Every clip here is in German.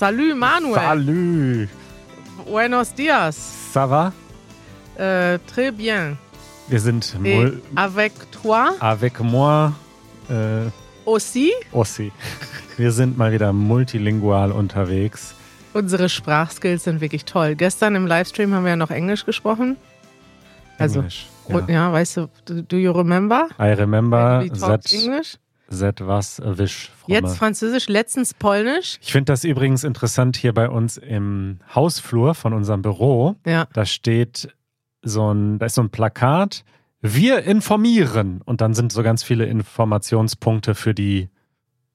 salut Manuel. Salut. Buenos dias. Ça va? Äh, très bien. Wir sind Et avec toi avec moi äh, aussi. aussi. Wir sind mal wieder multilingual unterwegs. Unsere Sprachskills sind wirklich toll. Gestern im Livestream haben wir ja noch Englisch gesprochen. Also, Englisch. Und, ja, weißt du, do, you remember? I remember that, English. That was wish from Jetzt Französisch, letztens Polnisch. Ich finde das übrigens interessant hier bei uns im Hausflur von unserem Büro. Ja. Da steht so ein, da ist so ein Plakat. Wir informieren. Und dann sind so ganz viele Informationspunkte für die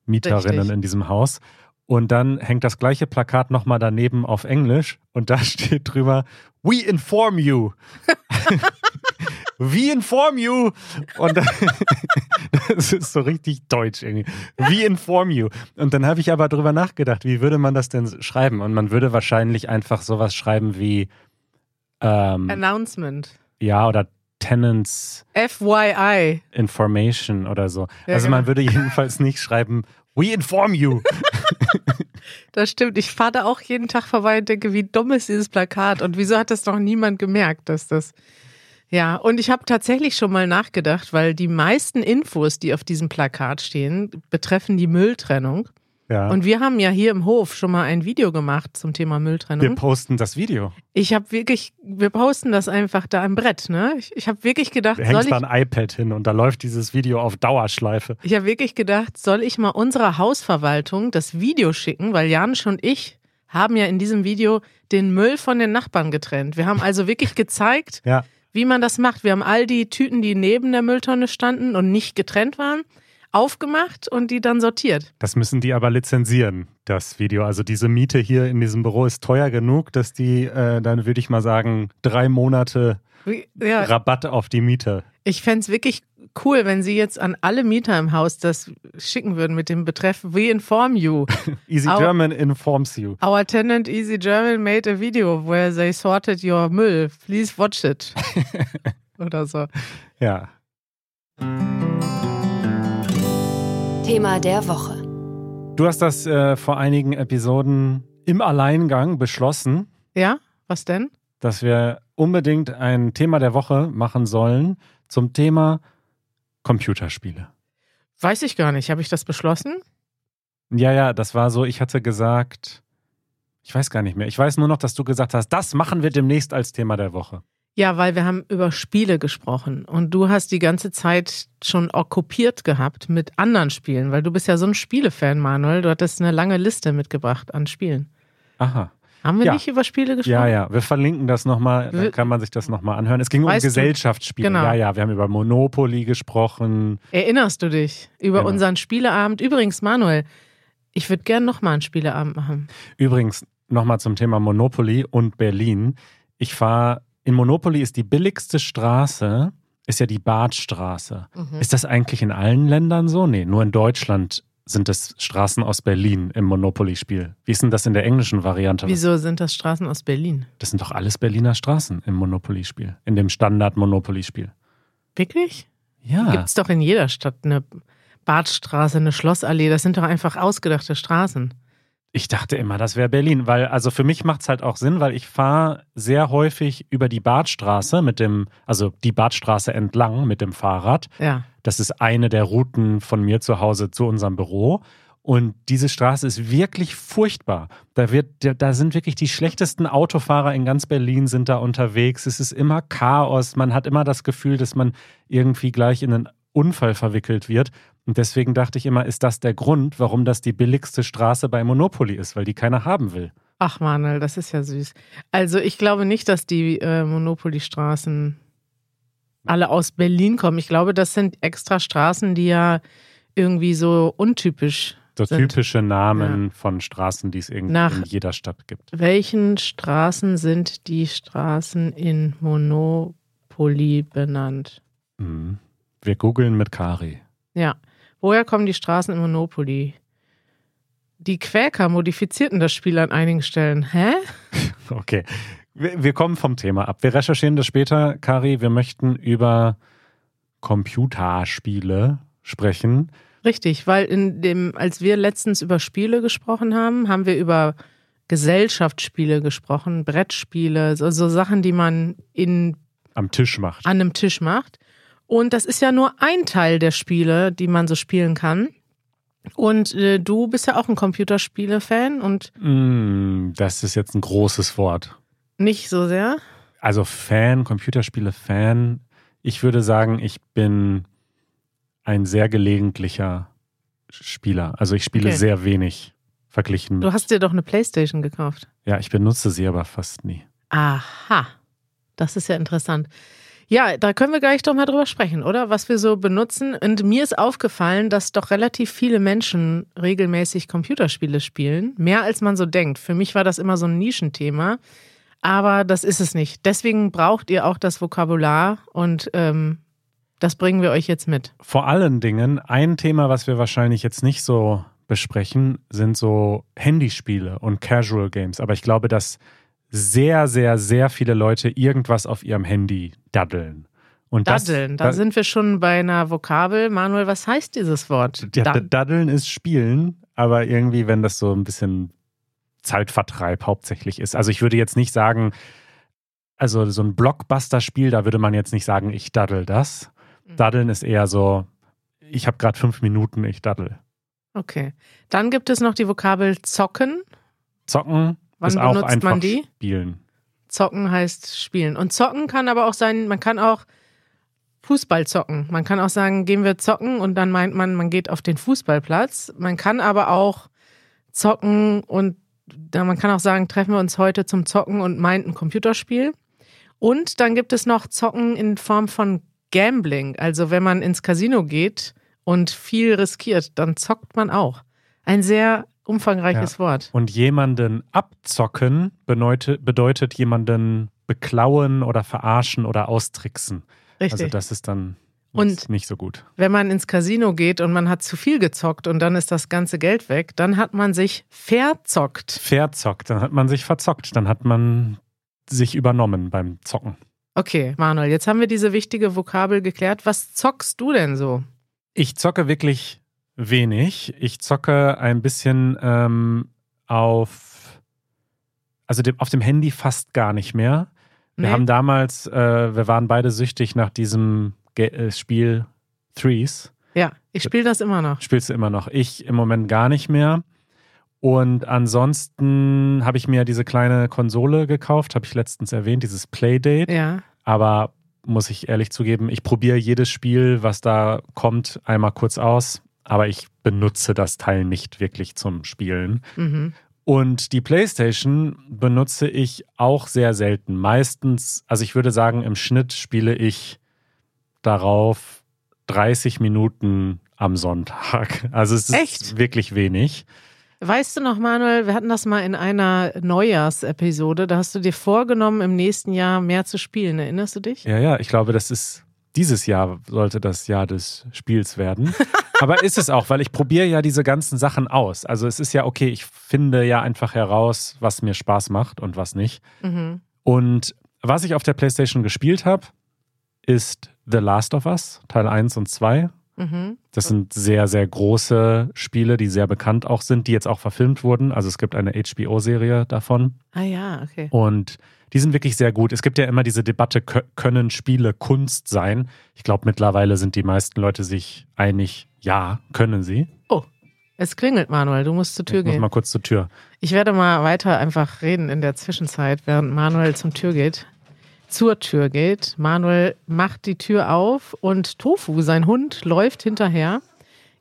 Mieterinnen Richtig. in diesem Haus. Und dann hängt das gleiche Plakat nochmal daneben auf Englisch und da steht drüber, We inform you. We inform you. Und dann, das ist so richtig deutsch irgendwie. We inform you. Und dann habe ich aber drüber nachgedacht, wie würde man das denn schreiben? Und man würde wahrscheinlich einfach sowas schreiben wie, ähm, Announcement. ja, oder Tenants FYI. Information oder so. Ja, also genau. man würde jedenfalls nicht schreiben, We inform you. Das stimmt. Ich fahre da auch jeden Tag vorbei und denke, wie dumm ist dieses Plakat und wieso hat das noch niemand gemerkt, dass das. Ja, und ich habe tatsächlich schon mal nachgedacht, weil die meisten Infos, die auf diesem Plakat stehen, betreffen die Mülltrennung. Ja. Und wir haben ja hier im Hof schon mal ein Video gemacht zum Thema wir Mülltrennung. posten das Video. Ich habe wirklich, wir posten das einfach da im Brett, ne? Ich, ich habe wirklich gedacht, Du soll hängst ich, da ein iPad hin und da läuft dieses Video auf Dauerschleife. ich habe wirklich gedacht, soll ich mal unserer Hausverwaltung das Video schicken, weil Janusz und ich haben ja in diesem Video den Müll von den Nachbarn getrennt. Wir haben also wirklich gezeigt, Ja. Wie man das macht. Wir haben all die Tüten, die neben der Mülltonne standen und nicht getrennt waren, aufgemacht und die dann sortiert. Das müssen die aber lizenzieren, das Video. Also diese Miete hier in diesem Büro ist teuer genug, dass die, äh, dann würde ich mal sagen, drei Monate Wie- Ja, Rabatt auf die Miete. ich fände es wirklich cool, wenn Sie jetzt an alle Mieter im Haus das schicken würden mit dem Betreff We inform you. Easy Au- German informs you. Our tenant Easy German made a video where they sorted your Müll. Please watch it. Oder so. Ja. Thema der Woche. Du hast das äh, vor einigen Episoden im Alleingang beschlossen, Ja? Was denn? dass wir unbedingt ein Thema der Woche machen sollen zum Thema Computerspiele. Weiß ich gar nicht. Habe ich das beschlossen? Ja, ja, das war so, ich hatte gesagt, ich weiß gar nicht mehr. Ich weiß nur noch, dass du gesagt hast, das machen wir demnächst als Thema der Woche. Ja, weil wir haben über Spiele gesprochen und du hast die ganze Zeit schon okkupiert gehabt mit anderen Spielen, weil du bist ja so ein Spielefan, Manuel. Du hattest eine lange Liste mitgebracht an Spielen. Aha. Haben wir Ja. nicht über Spiele gesprochen? Ja, ja, wir verlinken das nochmal, dann kann man sich das nochmal anhören. Es ging um Weißt du- Gesellschaftsspiele. Genau. Ja, ja, wir haben über Monopoly gesprochen. Erinnerst du dich über Genau. unseren Spieleabend? Übrigens, Manuel, ich würde gern nochmal einen Spieleabend machen. Übrigens, nochmal zum Thema Monopoly und Berlin. Ich fahre, in Monopoly ist die billigste Straße, ist ja die Badstraße. Mhm. Ist das eigentlich in allen Ländern so? Nee, nur in Deutschland sind es Straßen aus Berlin im Monopoly-Spiel. Wie ist denn das in der englischen Variante? Wieso sind das Straßen aus Berlin? Das sind doch alles Berliner Straßen im Monopoly-Spiel, in dem Standard-Monopoly-Spiel. Wirklich? Ja. Gibt es doch in jeder Stadt eine Badstraße, eine Schlossallee. Das sind doch einfach ausgedachte Straßen. Ich dachte immer, das wäre Berlin, weil also für mich macht es halt auch Sinn, weil ich fahre sehr häufig über die Badstraße mit dem, also die Badstraße entlang mit dem Fahrrad. Ja. Das ist eine der Routen von mir zu Hause zu unserem Büro. Und diese Straße ist wirklich furchtbar. Da, wird, da- da sind wirklich die schlechtesten Autofahrer in ganz Berlin sind da unterwegs. Es ist immer Chaos. Man hat immer das Gefühl, dass man irgendwie gleich in einen Unfall verwickelt wird. Und deswegen dachte ich immer, ist das der Grund, warum das die billigste Straße bei Monopoly ist, weil die keiner haben will. Ach Manuel, das ist ja süß. Also ich glaube nicht, dass die äh, Monopoly-Straßen alle aus Berlin kommen. Ich glaube, das sind extra Straßen, die ja irgendwie so untypisch So sind. typische Namen von Straßen, die es irgendwie Nach- in jeder Stadt gibt. Welchen Straßen sind die Straßen in Monopoly benannt? Mhm. Wir googeln mit Kari. Ja. Woher kommen die Straßen in Monopoly? Die Quäker modifizierten das Spiel an einigen Stellen. Hä? Okay. Wir, kommen vom Thema ab. Wir recherchieren das später, Kari. Wir möchten über Computerspiele sprechen. Richtig, weil in dem, als wir letztens über Spiele gesprochen haben, haben wir über Gesellschaftsspiele gesprochen, Brettspiele, so, so Sachen, die man in, Am Tisch macht. an einem Tisch macht. Und das ist ja nur ein Teil der Spiele, die man so spielen kann. Und äh, du bist ja auch ein Computerspiele-Fan und Mm, das ist jetzt ein großes Wort. nicht so sehr. Also Fan, Computerspiele-Fan. Ich würde sagen, ich bin ein sehr gelegentlicher Spieler. Also ich spiele Okay. sehr wenig verglichen Du hast dir doch eine Playstation gekauft. Ja, ich benutze sie aber fast nie. Aha, das ist ja interessant. Ja, da können wir gleich doch mal drüber sprechen, oder? Was wir so benutzen. Und mir ist aufgefallen, dass doch relativ viele Menschen regelmäßig Computerspiele spielen. Mehr als man so denkt. Für mich war das immer so ein Nischenthema. Aber das ist es nicht. Deswegen braucht ihr auch das Vokabular und ähm, das bringen wir euch jetzt mit. Vor allen Dingen, ein Thema, was wir wahrscheinlich jetzt nicht so besprechen, sind so Handyspiele und Casual Games. Aber ich glaube, dass sehr, sehr, sehr viele Leute irgendwas auf ihrem Handy daddeln. Und das- Daddeln, da das, sind wir schon bei einer Vokabel. Manuel, was heißt dieses Wort? Ja, Da- Daddeln ist Spielen, aber irgendwie, wenn das so ein bisschen Zeitvertreib hauptsächlich ist. Also ich würde jetzt nicht sagen, also so ein Blockbuster-Spiel, da würde man jetzt nicht sagen, ich daddel das. Mhm. Daddeln ist eher so, ich habe gerade fünf Minuten, ich daddel. Okay. Dann gibt es noch die Vokabel zocken. Zocken Wann ist auch benutzt einfach man die? spielen. Zocken heißt spielen. Und zocken kann aber auch sein, man kann auch Fußball zocken. Man kann auch sagen, gehen wir zocken und dann meint man, man geht auf den Fußballplatz. Man kann aber auch zocken und man kann auch sagen, treffen wir uns heute zum Zocken und meint ein Computerspiel. Und dann gibt es noch Zocken in Form von Gambling. Also wenn man ins Casino geht und viel riskiert, dann zockt man auch. Ein sehr umfangreiches Wort. Und jemanden abzocken bedeutet, bedeutet jemanden beklauen oder verarschen oder austricksen. Richtig. Also das ist dann Und- nicht, nicht so gut. wenn man ins Casino geht und man hat zu viel gezockt und dann ist das ganze Geld weg, dann hat man sich verzockt. Verzockt, dann hat man sich verzockt, dann hat man sich übernommen beim Zocken. Okay, Manuel, jetzt haben wir diese wichtige Vokabel geklärt. Was zockst du denn so? Ich zocke wirklich wenig. Ich zocke ein bisschen ähm, auf, also dem, auf dem Handy fast gar nicht mehr. Wir Nee? haben damals, äh, wir waren beide süchtig nach diesem Ge äh, Spiel Threes. Ja, ich spiele das immer noch. Spielst du immer noch? Ich im Moment gar nicht mehr. Und ansonsten habe ich mir diese kleine Konsole gekauft, habe ich letztens erwähnt, dieses Playdate. Ja. Aber muss ich ehrlich zugeben, ich probiere jedes Spiel, was da kommt, einmal kurz aus. Aber ich benutze das Teil nicht wirklich zum Spielen. Mhm. Und die PlayStation benutze ich auch sehr selten. Meistens, also ich würde sagen, im Schnitt spiele ich darauf 30 Minuten am Sonntag. Also es ist Echt? wirklich wenig. Weißt du noch, Manuel, wir hatten das mal in einer Neujahrsepisode. Da hast du dir vorgenommen, im nächsten Jahr mehr zu spielen. Erinnerst du dich? Ja, ja, ich glaube, das ist dieses Jahr sollte das Jahr des Spiels werden. Aber ist es auch, weil ich probiere ja diese ganzen Sachen aus. Also es ist ja okay, ich finde ja einfach heraus, was mir Spaß macht und was nicht. Mhm. Und was ich auf der PlayStation gespielt habe, ist The Last of Us, Teil 1 und 2. Mhm. Das sind sehr, sehr große Spiele, die sehr bekannt auch sind, die jetzt auch verfilmt wurden. Also es gibt eine HBO-Serie davon. Ah ja, okay. Und die sind wirklich sehr gut. Es gibt ja immer diese Debatte, kö- können Spiele Kunst sein? Ich glaube, mittlerweile sind die meisten Leute sich einig, ja, können sie. Es klingelt, Manuel. Du musst zur Tür Ich muss gehen. mal kurz zur Tür. Ich werde mal weiter einfach reden in der Zwischenzeit, während Manuel zum Tür geht. Zur Tür geht. Manuel macht die Tür auf und Tofu, sein Hund, läuft hinterher.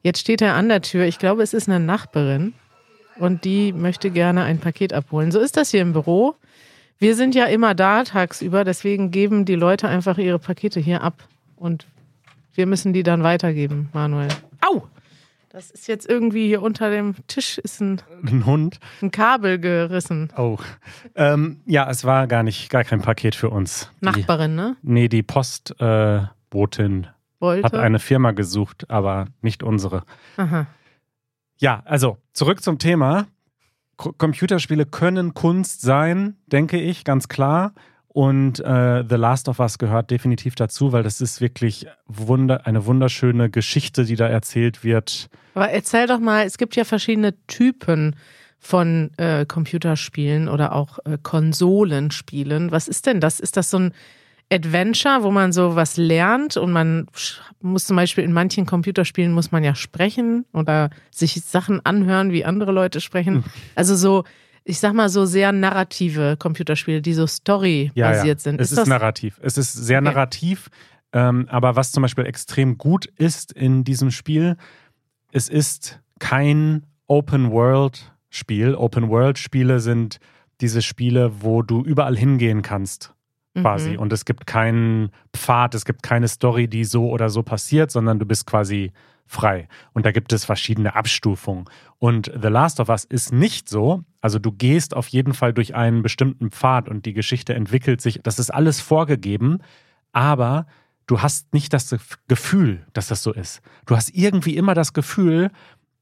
Jetzt steht er an der Tür. Ich glaube, es ist eine Nachbarin und die möchte gerne ein Paket abholen. So ist das hier im Büro. Wir sind ja immer da tagsüber, deswegen geben die Leute einfach ihre Pakete hier ab und wir müssen die dann weitergeben, Manuel. Au! Das ist jetzt irgendwie hier unter dem Tisch ist ein Ein Hund. ein Kabel gerissen. Oh. Ähm, ja, es war gar nicht, gar kein Paket für uns. Die, Nachbarin, ne? nee, die Postbotin äh, hat eine Firma gesucht, aber nicht unsere. Aha. Ja, also zurück zum Thema. Computerspiele können Kunst sein, denke ich, ganz klar. Und äh, The Last of Us gehört definitiv dazu, weil das ist wirklich wunder eine wunderschöne Geschichte, die da erzählt wird. Aber erzähl doch mal, es gibt ja verschiedene Typen von äh, Computerspielen oder auch äh, Konsolenspielen. Was ist denn das? Ist das so ein Adventure, wo man so was lernt und man muss zum Beispiel in manchen Computerspielen muss man ja sprechen oder sich Sachen anhören, wie andere Leute sprechen. Hm. Also so, ich sag mal so sehr narrative Computerspiele, die so story-basiert ja, ja. sind. Es ist, ist narrativ. Es ist sehr okay. narrativ. Ähm, aber was zum Beispiel extrem gut ist in diesem Spiel, es ist kein Open World Spiel. Open World Spiele sind diese Spiele, wo du überall hingehen kannst quasi. Mhm. Und es gibt keinen Pfad, es gibt keine Story, die so oder so passiert, sondern du bist quasi frei. Und da gibt es verschiedene Abstufungen. Und The Last of Us ist nicht so. Also du gehst auf jeden Fall durch einen bestimmten Pfad und die Geschichte entwickelt sich. Das ist alles vorgegeben, aber du hast nicht das Gefühl, dass das so ist. Du hast irgendwie immer das Gefühl,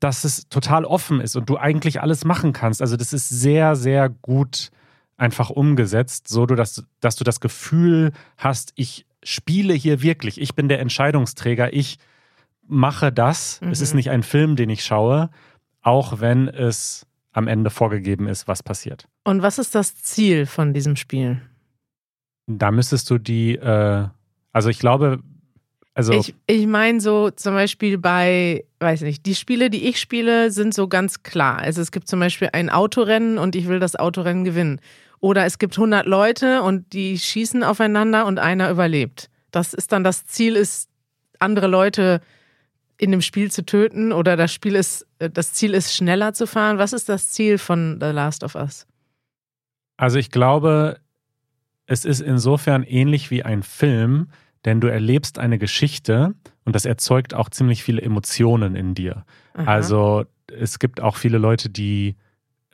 dass es total offen ist und du eigentlich alles machen kannst. Also das ist sehr, sehr gut einfach umgesetzt, so dass, dass du das Gefühl hast, ich spiele hier wirklich, ich bin der Entscheidungsträger, ich mache das. Mhm. Es ist mhm. nicht ein Film, den ich schaue, auch wenn es am Ende vorgegeben ist, was passiert. Und was ist das Ziel von diesem Spiel? Da müsstest du die, äh, also ich glaube, also ich, ich meine so zum Beispiel bei, weiß nicht, die Spiele, die ich spiele, sind so ganz klar. Also es gibt zum Beispiel ein Autorennen und ich will das Autorennen gewinnen. Oder es gibt 100 Leute und die schießen aufeinander und einer überlebt. Das ist dann das Ziel, ist andere Leute in dem Spiel zu töten oder das Spiel ist, das Ziel ist schneller zu fahren. Was ist das Ziel von The Last of Us? Also ich glaube, es ist insofern ähnlich wie ein Film, denn du erlebst eine Geschichte und das erzeugt auch ziemlich viele Emotionen in dir. Aha. Also es gibt auch viele Leute, die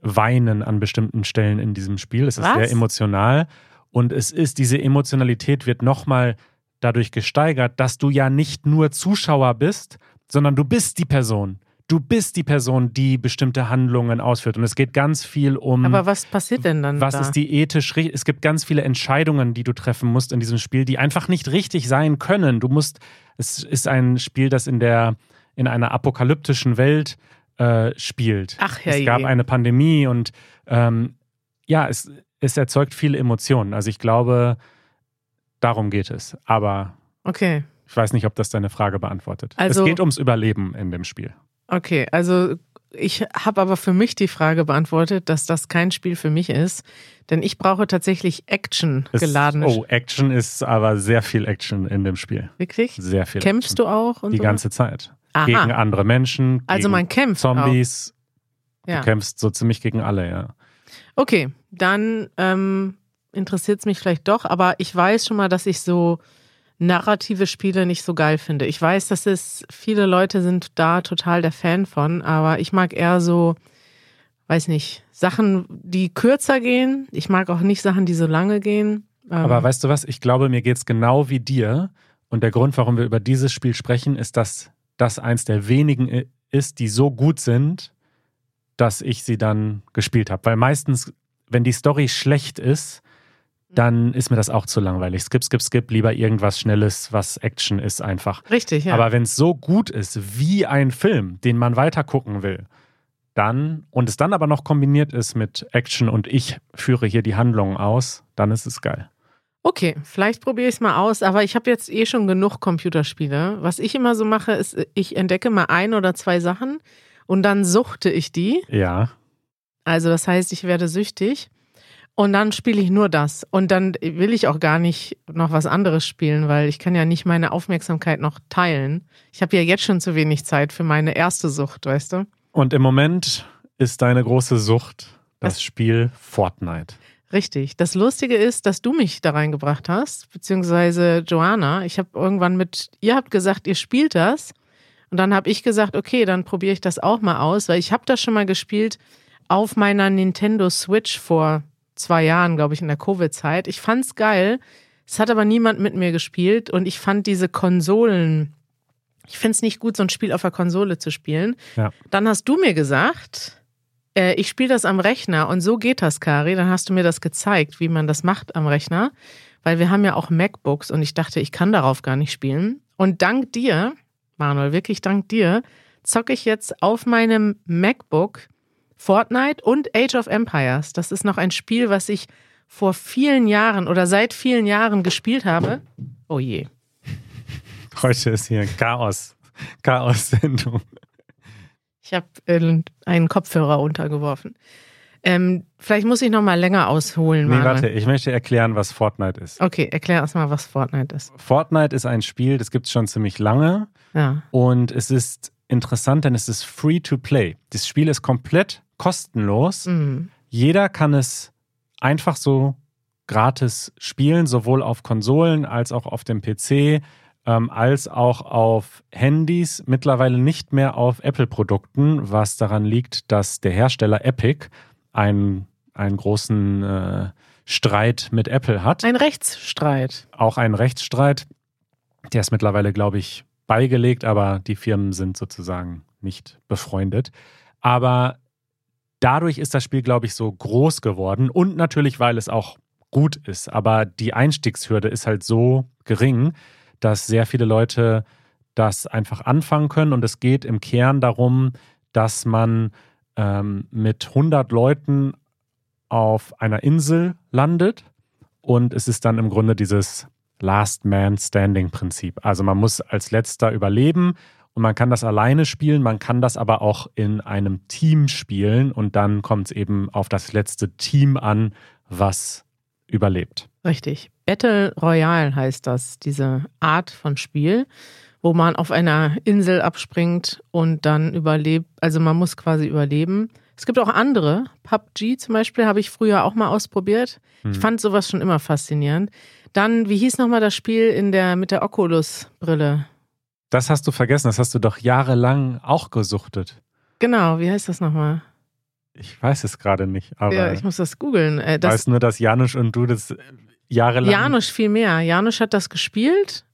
weinen an bestimmten Stellen in diesem Spiel. Es ist Was? sehr emotional und es ist, diese Emotionalität wird nochmal dadurch gesteigert, dass du ja nicht nur Zuschauer bist, sondern du bist die Person du bist die Person, die bestimmte Handlungen ausführt. Und es geht ganz viel um. Aber was passiert denn dann? Was da? ist die ethisch Es gibt ganz viele Entscheidungen, die du treffen musst in diesem Spiel, die einfach nicht richtig sein können. Du musst. Es ist ein Spiel, das in der in einer apokalyptischen Welt äh, spielt. Ach ja. Es gab eine Pandemie und ähm, ja, es, es erzeugt viele Emotionen. Also ich glaube, darum geht es. Aber okay. Ich weiß nicht, ob das deine Frage beantwortet. Also, es geht ums Überleben in dem Spiel. Okay, also ich habe aber für mich die Frage beantwortet, dass das kein Spiel für mich ist, denn ich brauche tatsächlich Action geladen. Oh, Action ist aber sehr viel Action in dem Spiel. Wirklich? Sehr viel. Kämpfst Action. du auch? die so? ganze Zeit. Aha. Gegen andere Menschen. Also man kämpft. Zombies. Auch. Ja. Du kämpfst so ziemlich gegen alle, ja. Okay, dann ähm, interessiert es mich vielleicht doch, aber ich weiß schon mal, dass ich so narrative Spiele nicht so geil finde. Ich weiß, dass es viele Leute sind da total der Fan von, aber ich mag eher so, weiß nicht, Sachen, die kürzer gehen. Ich mag auch nicht Sachen, die so lange gehen. Aber ähm, weißt du was? Ich glaube, mir geht es genau wie dir. Und der Grund, warum wir über dieses Spiel sprechen, ist, dass das eins der wenigen ist, die so gut sind, dass ich sie dann gespielt habe. Weil meistens, wenn die Story schlecht ist, dann ist mir das auch zu langweilig. Skip, skip, skip, lieber irgendwas Schnelles, was Action ist einfach. Richtig, ja. Aber wenn es so gut ist wie ein Film, den man weiter gucken will, dann und es dann aber noch kombiniert ist mit Action und ich führe hier die Handlungen aus, dann ist es geil. Okay, vielleicht probiere ich es mal aus, aber ich habe jetzt eh schon genug Computerspiele. Was ich immer so mache, ist, ich entdecke mal ein oder zwei Sachen und dann suchte ich die. Ja. Also das heißt, ich werde süchtig. Und dann spiele ich nur das. Und dann will ich auch gar nicht noch was anderes spielen, weil ich kann ja nicht meine Aufmerksamkeit noch teilen. Ich habe ja jetzt schon zu wenig Zeit für meine erste Sucht, weißt du? Und im Moment ist deine große Sucht das was? Spiel Fortnite. Richtig. Das Lustige ist, dass du mich da reingebracht hast, beziehungsweise Joanna. Ich habe irgendwann mit, ihr habt gesagt, ihr spielt das. Und dann habe ich gesagt, okay, dann probiere ich das auch mal aus, weil ich habe das schon mal gespielt auf meiner Nintendo Switch vor zwei Jahren, glaube ich, in der Covid-Zeit. Ich fand's geil. Es hat aber niemand mit mir gespielt und ich fand diese Konsolen, ich finde es nicht gut, so ein Spiel auf der Konsole zu spielen. Ja. Dann hast du mir gesagt, Äh, ich spiele das am Rechner und so geht das, Kari. Dann hast du mir das gezeigt, wie man das macht am Rechner. Weil wir haben ja auch MacBooks und ich dachte, ich kann darauf gar nicht spielen. Und dank dir, Manuel, wirklich dank dir, zocke ich jetzt auf meinem MacBook Fortnite und Age of Empires. Das ist noch ein Spiel, was ich vor vielen Jahren oder seit vielen Jahren gespielt habe. Oh je. Heute ist hier Chaos. Chaos-Sendung. Ich habe äh, einen Kopfhörer untergeworfen. Ähm, vielleicht muss ich noch mal länger ausholen. Nee, Manuel. warte, ich möchte erklären, was Fortnite ist. Okay, erklär erst mal, was Fortnite ist. Fortnite ist ein Spiel, das gibt es schon ziemlich lange Ja. und es ist interessant, denn es ist free to play. Das Spiel ist komplett kostenlos. Mhm. Jeder kann es einfach so gratis spielen, sowohl auf Konsolen als auch auf dem PC, ähm, als auch auf Handys, mittlerweile nicht mehr auf Apple-Produkten, was daran liegt, dass der Hersteller Epic einen, einen großen äh, Streit mit Apple hat. Ein Rechtsstreit. auch einen Rechtsstreit. Der ist mittlerweile, glaube ich, beigelegt, aber die Firmen sind sozusagen nicht befreundet. Aber dadurch ist das Spiel, glaube ich, so groß geworden und natürlich, weil es auch gut ist. Aber die Einstiegshürde ist halt so gering, dass sehr viele Leute das einfach anfangen können. Und es geht im Kern darum, dass man ähm, mit 100 Leuten auf einer Insel landet. Und es ist dann im Grunde dieses Last Man Standing Prinzip. Also man muss als letzter überleben und man kann das alleine spielen, man kann das aber auch in einem Team spielen und dann kommt es eben auf das letzte Team an, was überlebt. Richtig. Battle Royale heißt das, diese Art von Spiel, wo man auf einer Insel abspringt und dann überlebt. Also man muss quasi überleben. Es gibt auch andere. PUBG zum Beispiel habe ich früher auch mal ausprobiert. Ich Hm. fand sowas schon immer faszinierend. Dann, wie hieß nochmal das Spiel in der, mit der Oculus-Brille? Das hast du vergessen, das hast du doch jahrelang auch gesuchtet. Genau, wie heißt das nochmal? Ich weiß es gerade nicht, aber Ja, ich muss das googeln. Äh, das weiß nur, dass Janusz und du das jahrelang. Janusz viel mehr. Janusz hat das gespielt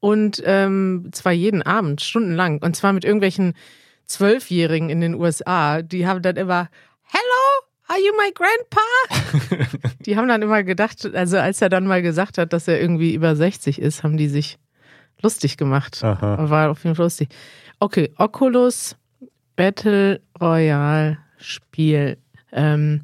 und ähm, zwar jeden Abend, stundenlang. Und zwar mit irgendwelchen Zwölfjährigen in den USA. Die haben dann immer, Hello, are you my grandpa? die haben dann immer gedacht, also als er dann mal gesagt hat, dass er irgendwie über 60 ist, haben die sich lustig gemacht. Aha. War auf jeden Fall lustig. Okay, Oculus Battle Royale Spiel. Ähm,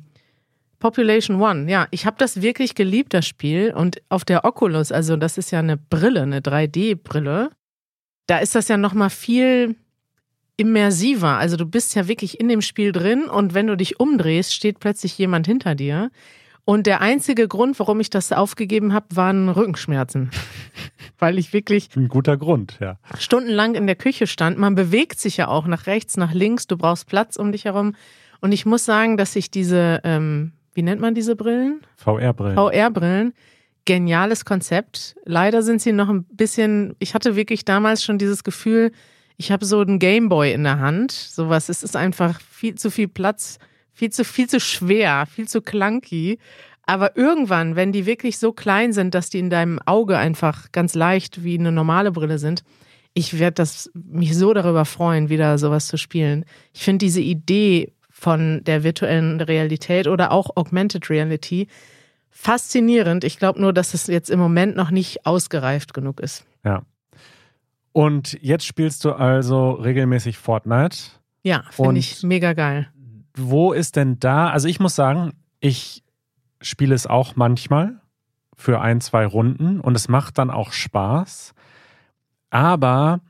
Population One, ja, ich habe das wirklich geliebt, das Spiel. Und auf der Oculus, also das ist ja eine Brille, eine 3D-Brille, da ist das ja nochmal viel immersiver. Also du bist ja wirklich in dem Spiel drin und wenn du dich umdrehst, steht plötzlich jemand hinter dir. Und der einzige Grund, warum ich das aufgegeben habe, waren Rückenschmerzen. Weil ich wirklich Ein guter Grund, ja. stundenlang in der Küche stand. Man bewegt sich ja auch nach rechts, nach links. Du brauchst Platz um dich herum. Und ich muss sagen, dass ich diese, ähm, wie nennt man diese Brillen? VR-Brillen. VR-Brillen. Geniales Konzept. Leider sind sie noch ein bisschen, ich hatte wirklich damals schon dieses Gefühl, ich habe so einen Gameboy in der Hand. Sowas, es ist einfach viel zu viel Platz, viel zu, viel zu schwer, viel zu clunky. Aber irgendwann, wenn die wirklich so klein sind, dass die in deinem Auge einfach ganz leicht wie eine normale Brille sind, ich werde das mich so darüber freuen, wieder sowas zu spielen. Ich finde diese Idee von der virtuellen Realität oder auch Augmented Reality faszinierend. Ich glaube nur, dass es jetzt im Moment noch nicht ausgereift genug ist. Ja. Und jetzt spielst du also regelmäßig Fortnite. Ja, finde ich mega geil. Wo ist denn da? Also ich muss sagen, ich spiele es auch manchmal für ein, zwei Runden und es macht dann auch Spaß. Aber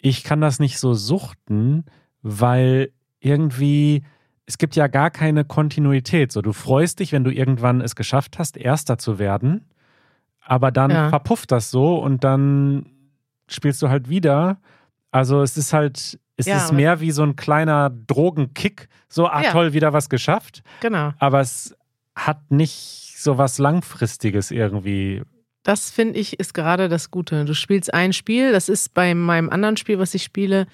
ich kann das nicht so suchten, weil irgendwie es gibt ja gar keine Kontinuität. So, du freust dich, wenn du irgendwann es geschafft hast, Erster zu werden, aber dann Ja. verpufft das so und dann spielst du halt wieder. Also es ist halt, es Ja, ist aber- mehr wie so ein kleiner Drogenkick. So, ah Ja. toll, wieder was geschafft. Genau. Aber es hat nicht so was Langfristiges irgendwie. Das finde ich ist gerade das Gute. Du spielst ein Spiel, das ist bei meinem anderen Spiel, was ich spiele,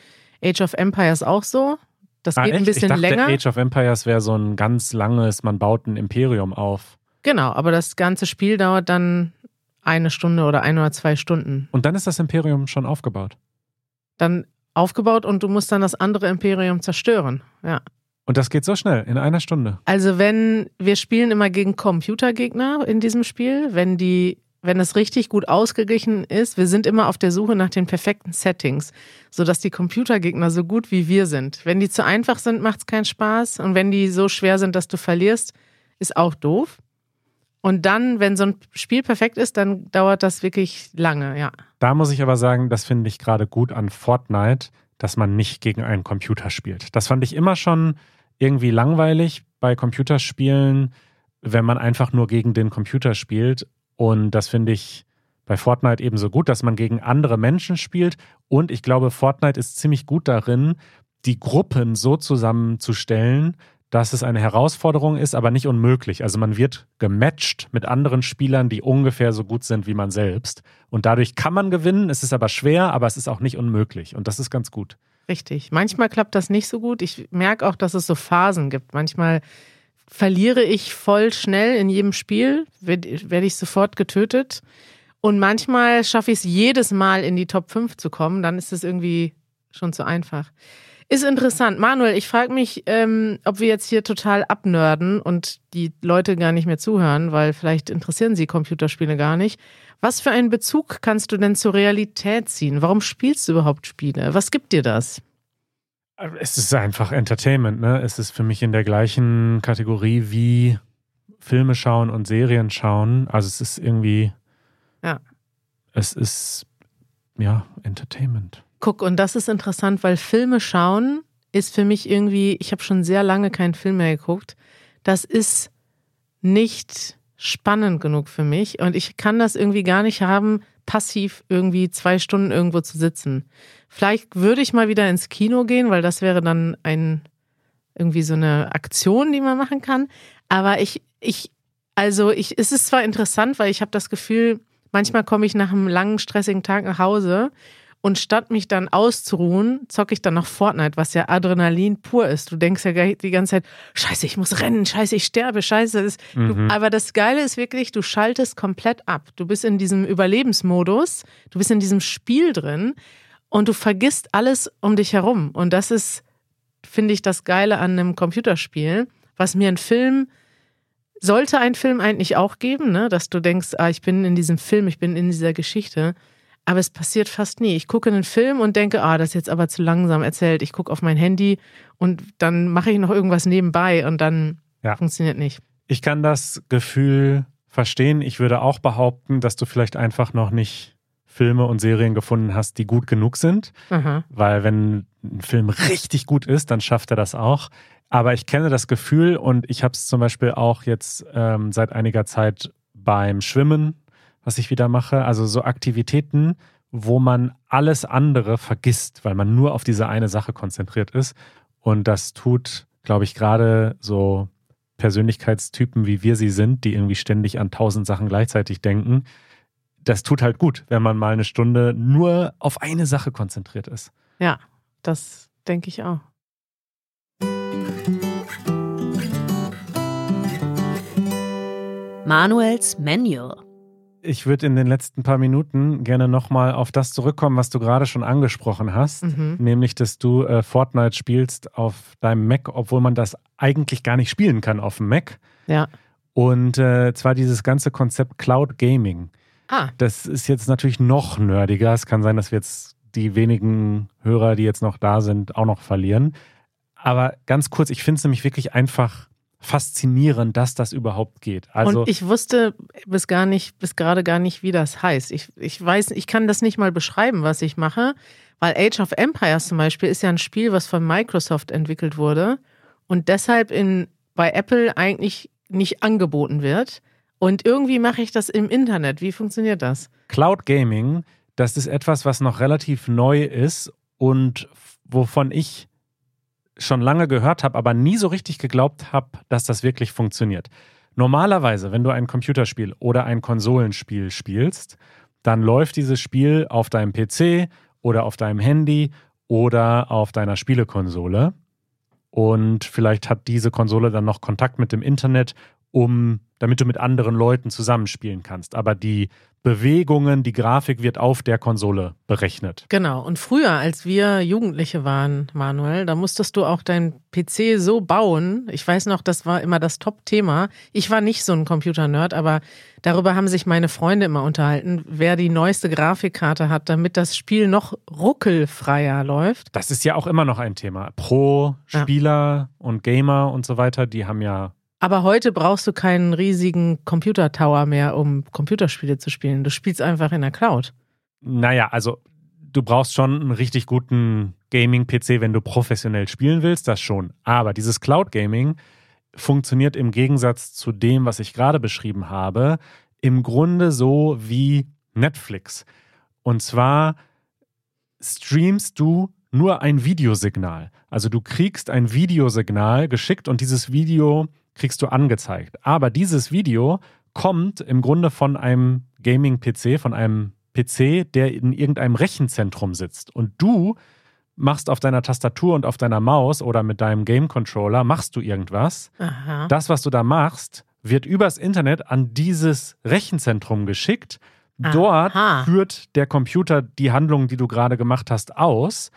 Age of Empires auch so. Das Ah, geht ein echt? bisschen ich dachte, länger. Age of Empires wäre so ein ganz langes, man baut ein Imperium auf. Genau, aber das ganze Spiel dauert dann eine Stunde oder ein oder zwei Stunden. Und dann ist das Imperium schon aufgebaut. Dann aufgebaut und du musst dann das andere Imperium zerstören. Ja. Und das geht so schnell, in einer Stunde. Also wenn, wir spielen immer gegen Computergegner in diesem Spiel, wenn die, wenn es richtig gut ausgeglichen ist, wir sind immer auf der Suche nach den perfekten Settings, sodass die Computergegner so gut wie wir sind. Wenn die zu einfach sind, macht es keinen Spaß. Und wenn die so schwer sind, dass du verlierst, ist auch doof. Und dann, wenn so ein Spiel perfekt ist, dann dauert das wirklich lange, ja. Da muss ich aber sagen, das finde ich gerade gut an Fortnite, dass man nicht gegen einen Computer spielt. Das fand ich immer schon irgendwie langweilig bei Computerspielen, wenn man einfach nur gegen den Computer spielt. Und das finde ich bei Fortnite ebenso gut, dass man gegen andere Menschen spielt. Und ich glaube, Fortnite ist ziemlich gut darin, die Gruppen so zusammenzustellen, dass es eine Herausforderung ist, aber nicht unmöglich. Also man wird gematcht mit anderen Spielern, die ungefähr so gut sind wie man selbst. Und dadurch kann man gewinnen. Es ist aber schwer, aber es ist auch nicht unmöglich. Und das ist ganz gut. Richtig. Manchmal klappt das nicht so gut. Ich merke auch, dass es so Phasen gibt. Manchmal verliere ich voll schnell in jedem Spiel, werde ich sofort getötet. Und manchmal schaffe ich es jedes Mal in die Top 5 zu kommen. Dann ist es irgendwie schon zu einfach. Ist interessant. Manuel, ich frage mich, ähm, ob wir jetzt hier total abnörden und die Leute gar nicht mehr zuhören, weil vielleicht interessieren sie Computerspiele gar nicht. Was für einen Bezug kannst du denn zur Realität ziehen? Warum spielst du überhaupt Spiele? Was gibt dir das? Es ist einfach Entertainment, ne? Es ist für mich in der gleichen Kategorie wie Filme schauen und Serien schauen. Also es ist irgendwie. Ja. Es ist ja Entertainment. Guck, und das ist interessant, weil Filme schauen ist für mich irgendwie, ich habe schon sehr lange keinen Film mehr geguckt. Das ist nicht spannend genug für mich und ich kann das irgendwie gar nicht haben, passiv irgendwie zwei Stunden irgendwo zu sitzen. Vielleicht würde ich mal wieder ins Kino gehen, weil das wäre dann ein irgendwie so eine Aktion, die man machen kann. Aber ich, ich, also ich, es ist zwar interessant, weil ich habe das Gefühl, manchmal komme ich nach einem langen, stressigen Tag nach Hause und statt mich dann auszuruhen, zocke ich dann noch Fortnite, was ja Adrenalin pur ist. Du denkst ja die ganze Zeit, scheiße, ich muss rennen, scheiße, ich sterbe, scheiße. Das, mhm. du, aber das Geile ist wirklich, du schaltest komplett ab. Du bist in diesem Überlebensmodus, du bist in diesem Spiel drin und du vergisst alles um dich herum. Und das ist, finde ich, das Geile an einem Computerspiel, was mir ein Film sollte ein Film eigentlich auch geben, ne? dass du denkst, ah, ich bin in diesem Film, ich bin in dieser Geschichte. Aber es passiert fast nie. Ich gucke einen Film und denke, ah, das ist jetzt aber zu langsam erzählt. Ich gucke auf mein Handy und dann mache ich noch irgendwas nebenbei und dann ja. funktioniert nicht. Ich kann das Gefühl verstehen. Ich würde auch behaupten, dass du vielleicht einfach noch nicht Filme und Serien gefunden hast, die gut genug sind. Aha. Weil wenn ein Film richtig gut ist, dann schafft er das auch. Aber ich kenne das Gefühl und ich habe es zum Beispiel auch jetzt ähm, seit einiger Zeit beim Schwimmen was ich wieder mache. Also so Aktivitäten, wo man alles andere vergisst, weil man nur auf diese eine Sache konzentriert ist. Und das tut, glaube ich, gerade so Persönlichkeitstypen, wie wir sie sind, die irgendwie ständig an tausend Sachen gleichzeitig denken. Das tut halt gut, wenn man mal eine Stunde nur auf eine Sache konzentriert ist. Ja, das denke ich auch. Manuels Manual ich würde in den letzten paar Minuten gerne nochmal auf das zurückkommen, was du gerade schon angesprochen hast, mhm. nämlich, dass du äh, Fortnite spielst auf deinem Mac, obwohl man das eigentlich gar nicht spielen kann auf dem Mac. Ja. Und äh, zwar dieses ganze Konzept Cloud Gaming. Ah. Das ist jetzt natürlich noch nerdiger. Es kann sein, dass wir jetzt die wenigen Hörer, die jetzt noch da sind, auch noch verlieren. Aber ganz kurz, ich finde es nämlich wirklich einfach faszinierend, dass das überhaupt geht. Also und ich wusste bis gar nicht, bis gerade gar nicht, wie das heißt. Ich, ich weiß, ich kann das nicht mal beschreiben, was ich mache, weil Age of Empires zum Beispiel ist ja ein Spiel, was von Microsoft entwickelt wurde und deshalb in, bei Apple eigentlich nicht angeboten wird. Und irgendwie mache ich das im Internet. Wie funktioniert das? Cloud Gaming, das ist etwas, was noch relativ neu ist und wovon ich schon lange gehört habe, aber nie so richtig geglaubt habe, dass das wirklich funktioniert. Normalerweise, wenn du ein Computerspiel oder ein Konsolenspiel spielst, dann läuft dieses Spiel auf deinem PC oder auf deinem Handy oder auf deiner Spielekonsole. Und vielleicht hat diese Konsole dann noch Kontakt mit dem Internet um, damit du mit anderen Leuten zusammenspielen kannst. Aber die Bewegungen, die Grafik wird auf der Konsole berechnet. Genau. Und früher, als wir Jugendliche waren, Manuel, da musstest du auch deinen PC so bauen. Ich weiß noch, das war immer das Top-Thema. Ich war nicht so ein Computer-Nerd, aber darüber haben sich meine Freunde immer unterhalten, wer die neueste Grafikkarte hat, damit das Spiel noch ruckelfreier läuft. Das ist ja auch immer noch ein Thema. Pro, Spieler ja. und Gamer und so weiter, die haben ja aber heute brauchst du keinen riesigen Computer-Tower mehr, um Computerspiele zu spielen. Du spielst einfach in der Cloud. Naja, also du brauchst schon einen richtig guten Gaming-PC, wenn du professionell spielen willst, das schon. Aber dieses Cloud-Gaming funktioniert im Gegensatz zu dem, was ich gerade beschrieben habe, im Grunde so wie Netflix. Und zwar streamst du nur ein Videosignal. Also du kriegst ein Videosignal geschickt und dieses Video kriegst du angezeigt. Aber dieses Video kommt im Grunde von einem Gaming-PC, von einem PC, der in irgendeinem Rechenzentrum sitzt. Und du machst auf deiner Tastatur und auf deiner Maus oder mit deinem Game-Controller, machst du irgendwas. Aha. Das, was du da machst, wird übers Internet an dieses Rechenzentrum geschickt. Dort Aha. führt der Computer die Handlung, die du gerade gemacht hast, aus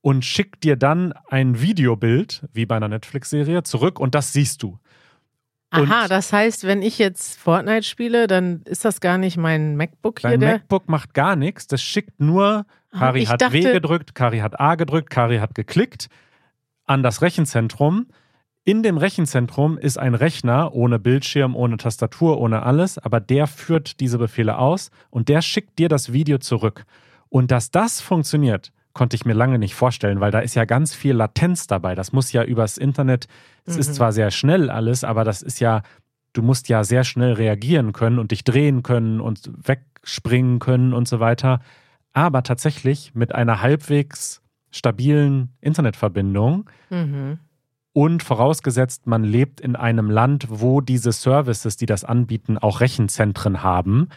und schickt dir dann ein Videobild, wie bei einer Netflix-Serie, zurück und das siehst du. Aha, das heißt, wenn ich jetzt Fortnite spiele, dann ist das gar nicht mein MacBook hier. Dein MacBook macht gar nichts. Das schickt nur, ah, Kari hat dachte, W gedrückt, Kari hat A gedrückt, Kari hat geklickt an das Rechenzentrum. In dem Rechenzentrum ist ein Rechner ohne Bildschirm, ohne Tastatur, ohne alles, aber der führt diese Befehle aus und der schickt dir das Video zurück. Und dass das funktioniert, konnte ich mir lange nicht vorstellen, weil da ist ja ganz viel Latenz dabei. Das muss ja übers Internet, es mhm. ist zwar sehr schnell alles, aber das ist ja, du musst ja sehr schnell reagieren können und dich drehen können und wegspringen können und so weiter. Aber tatsächlich mit einer halbwegs stabilen Internetverbindung mhm. und vorausgesetzt, man lebt in einem Land, wo diese Services, die das anbieten, auch Rechenzentren haben,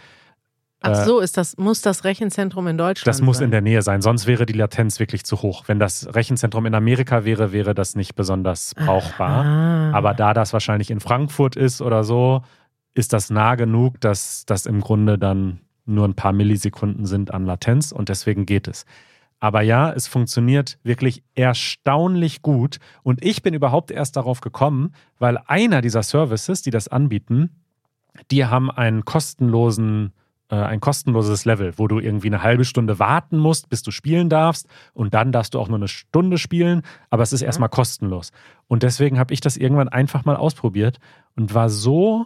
Ach äh, so, ist das, muss das Rechenzentrum in Deutschland Das muss sein? in der Nähe sein, sonst wäre die Latenz wirklich zu hoch. Wenn das Rechenzentrum in Amerika wäre, wäre das nicht besonders brauchbar. Ah. Aber da das wahrscheinlich in Frankfurt ist oder so, ist das nah genug, dass das im Grunde dann nur ein paar Millisekunden sind an Latenz und deswegen geht es. Aber ja, es funktioniert wirklich erstaunlich gut und ich bin überhaupt erst darauf gekommen, weil einer dieser Services, die das anbieten, die haben einen kostenlosen äh, ein kostenloses Level, wo du irgendwie eine halbe Stunde warten musst, bis du spielen darfst. Und dann darfst du auch nur eine Stunde spielen, aber es ist mhm. erstmal kostenlos. Und deswegen habe ich das irgendwann einfach mal ausprobiert und war so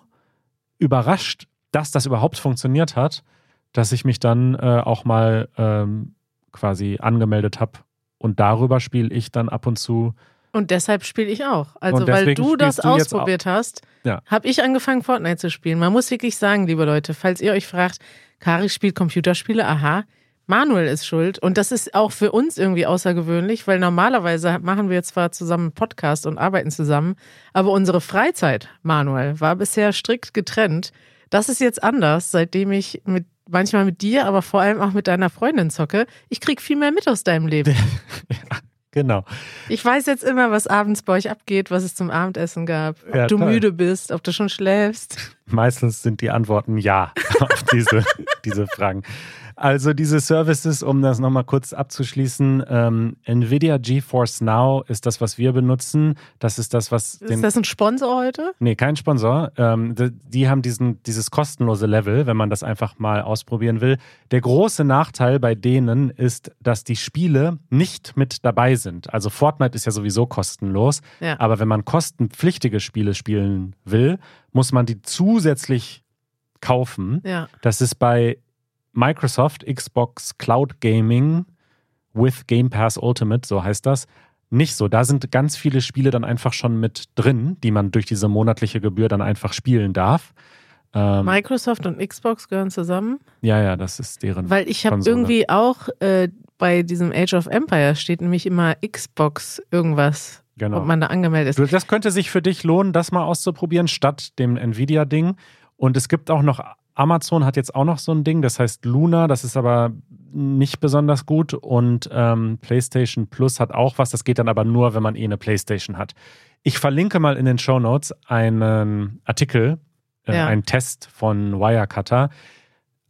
überrascht, dass das überhaupt funktioniert hat, dass ich mich dann äh, auch mal ähm, quasi angemeldet habe. Und darüber spiele ich dann ab und zu und deshalb spiele ich auch. Also weil du das du ausprobiert hast, ja. habe ich angefangen, Fortnite zu spielen. Man muss wirklich sagen, liebe Leute, falls ihr euch fragt, Kari spielt Computerspiele, aha, Manuel ist schuld. Und das ist auch für uns irgendwie außergewöhnlich, weil normalerweise machen wir zwar zusammen Podcast und arbeiten zusammen, aber unsere Freizeit, Manuel, war bisher strikt getrennt. Das ist jetzt anders, seitdem ich mit manchmal mit dir, aber vor allem auch mit deiner Freundin zocke. Ich krieg viel mehr mit aus deinem Leben. Genau. Ich weiß jetzt immer, was abends bei euch abgeht, was es zum Abendessen gab, ob ja, du toll. müde bist, ob du schon schläfst. Meistens sind die Antworten ja auf diese, diese Fragen. Also diese Services, um das nochmal kurz abzuschließen, ähm, Nvidia GeForce Now ist das, was wir benutzen. Das ist das, was... Ist das ein Sponsor heute? Nee, kein Sponsor. Ähm, die, die, haben diesen, dieses kostenlose Level, wenn man das einfach mal ausprobieren will. Der große Nachteil bei denen ist, dass die Spiele nicht mit dabei sind. Also Fortnite ist ja sowieso kostenlos, ja. aber wenn man kostenpflichtige Spiele spielen will, muss man die zusätzlich kaufen. Ja. Das ist bei Microsoft Xbox Cloud Gaming with Game Pass Ultimate, so heißt das, nicht so. Da sind ganz viele Spiele dann einfach schon mit drin, die man durch diese monatliche Gebühr dann einfach spielen darf. Ähm, Microsoft und Xbox gehören zusammen? Ja, ja, das ist deren. Weil ich habe irgendwie auch äh, bei diesem Age of Empires steht nämlich immer Xbox irgendwas, genau. ob man da angemeldet ist. Das könnte sich für dich lohnen, das mal auszuprobieren, statt dem Nvidia-Ding. Und es gibt auch noch Amazon hat jetzt auch noch so ein Ding, das heißt Luna, das ist aber nicht besonders gut. Und ähm, PlayStation Plus hat auch was, das geht dann aber nur, wenn man eh eine PlayStation hat. Ich verlinke mal in den Show Notes einen Artikel, äh, Ja. einen Test von Wirecutter.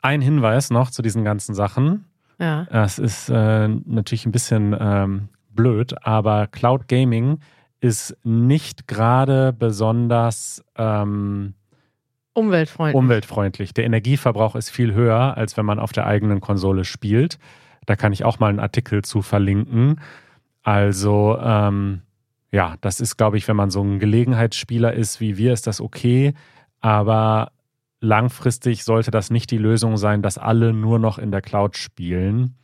Ein Hinweis noch zu diesen ganzen Sachen. Ja. Das ist äh, natürlich ein bisschen ähm, blöd, aber Cloud Gaming ist nicht gerade besonders ähm, Umweltfreundlich. umweltfreundlich. Der Energieverbrauch ist viel höher, als wenn man auf der eigenen Konsole spielt. Da kann ich auch mal einen Artikel zu verlinken. Also ähm, ja, das ist, glaube ich, wenn man so ein Gelegenheitsspieler ist wie wir, ist das okay. Aber langfristig sollte das nicht die Lösung sein, dass alle nur noch in der Cloud spielen.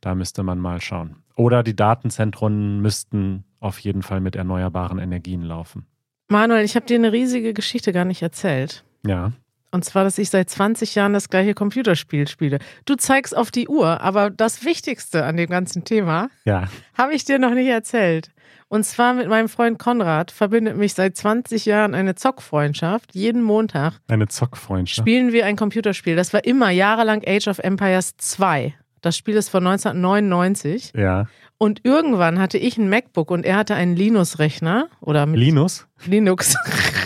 Da müsste man mal schauen. Oder die Datenzentren müssten auf jeden Fall mit erneuerbaren Energien laufen. Manuel, ich habe dir eine riesige Geschichte gar nicht erzählt. Ja. Und zwar, dass ich seit 20 Jahren das gleiche Computerspiel spiele. Du zeigst auf die Uhr, aber das Wichtigste an dem ganzen Thema Ja. habe ich dir noch nicht erzählt. Und zwar mit meinem Freund Konrad verbindet mich seit 20 Jahren eine Zockfreundschaft. Jeden Montag Eine Zockfreundschaft. spielen wir ein Computerspiel. Das war immer jahrelang Age of Empires 2. Das Spiel ist von 1999. Ja. Und irgendwann hatte ich ein MacBook und er hatte einen Linux-Rechner oder mit Linus? Linux.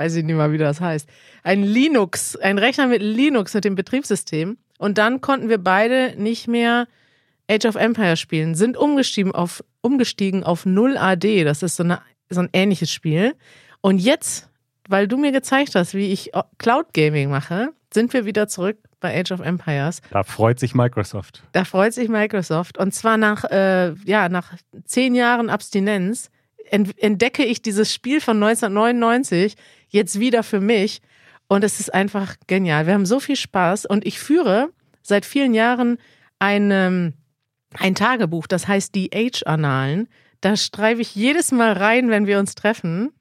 Weiß ich nicht mal, wie das heißt. Ein Linux, ein Rechner mit Linux, mit dem Betriebssystem. Und dann konnten wir beide nicht mehr Age of Empires spielen, sind umgestiegen auf, umgestiegen auf 0 AD. Das ist so, eine, so ein ähnliches Spiel. Und jetzt, weil du mir gezeigt hast, wie ich Cloud Gaming mache, sind wir wieder zurück bei Age of Empires. Da freut sich Microsoft. Da freut sich Microsoft. Und zwar nach, äh, ja, nach zehn Jahren Abstinenz ent entdecke ich dieses Spiel von 1999 jetzt wieder für mich. Und es ist einfach genial. Wir haben so viel Spaß. Und ich führe seit vielen Jahren ein, ähm, ein Tagebuch, das heißt die Age-Annalen. Da schreibe ich jedes Mal rein, wenn wir uns treffen.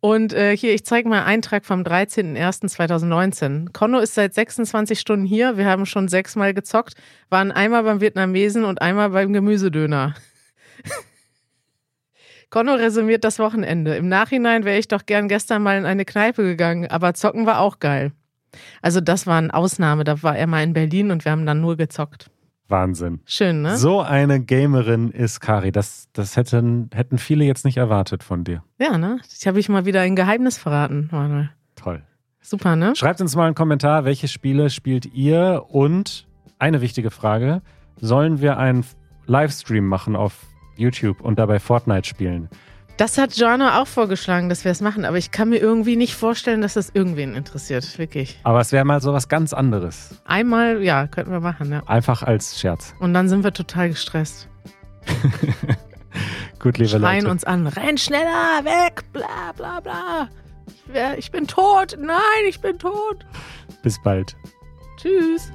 Und äh, hier, ich zeige mal einen Eintrag vom 13.01.2019. Conno ist seit 26 Stunden hier. Wir haben schon sechsmal gezockt, waren einmal beim Vietnamesen und einmal beim Gemüsedöner. Conno resümiert das Wochenende. Im Nachhinein wäre ich doch gern gestern mal in eine Kneipe gegangen, aber zocken war auch geil. Also das war eine Ausnahme. Da war er mal in Berlin und wir haben dann nur gezockt. Wahnsinn. Schön, ne? So eine Gamerin ist Kari. Das, das hätten, hätten viele jetzt nicht erwartet von dir. Ja, ne? Ich habe ich mal wieder ein Geheimnis verraten, Manuel. Toll. Super, ne? Schreibt uns mal einen Kommentar, welche Spiele spielt ihr? Und eine wichtige Frage: Sollen wir einen Livestream machen auf YouTube und dabei Fortnite spielen? Das hat Joanna auch vorgeschlagen, dass wir es machen, aber ich kann mir irgendwie nicht vorstellen, dass das irgendwen interessiert. Wirklich. Aber es wäre mal so was ganz anderes. Einmal, ja, könnten wir machen, ja. Einfach als Scherz. Und dann sind wir total gestresst. Gut, liebe Schreien Leute. uns an, renn schneller, weg, bla bla bla. Ich, wär, ich bin tot, nein, ich bin tot. Bis bald. Tschüss.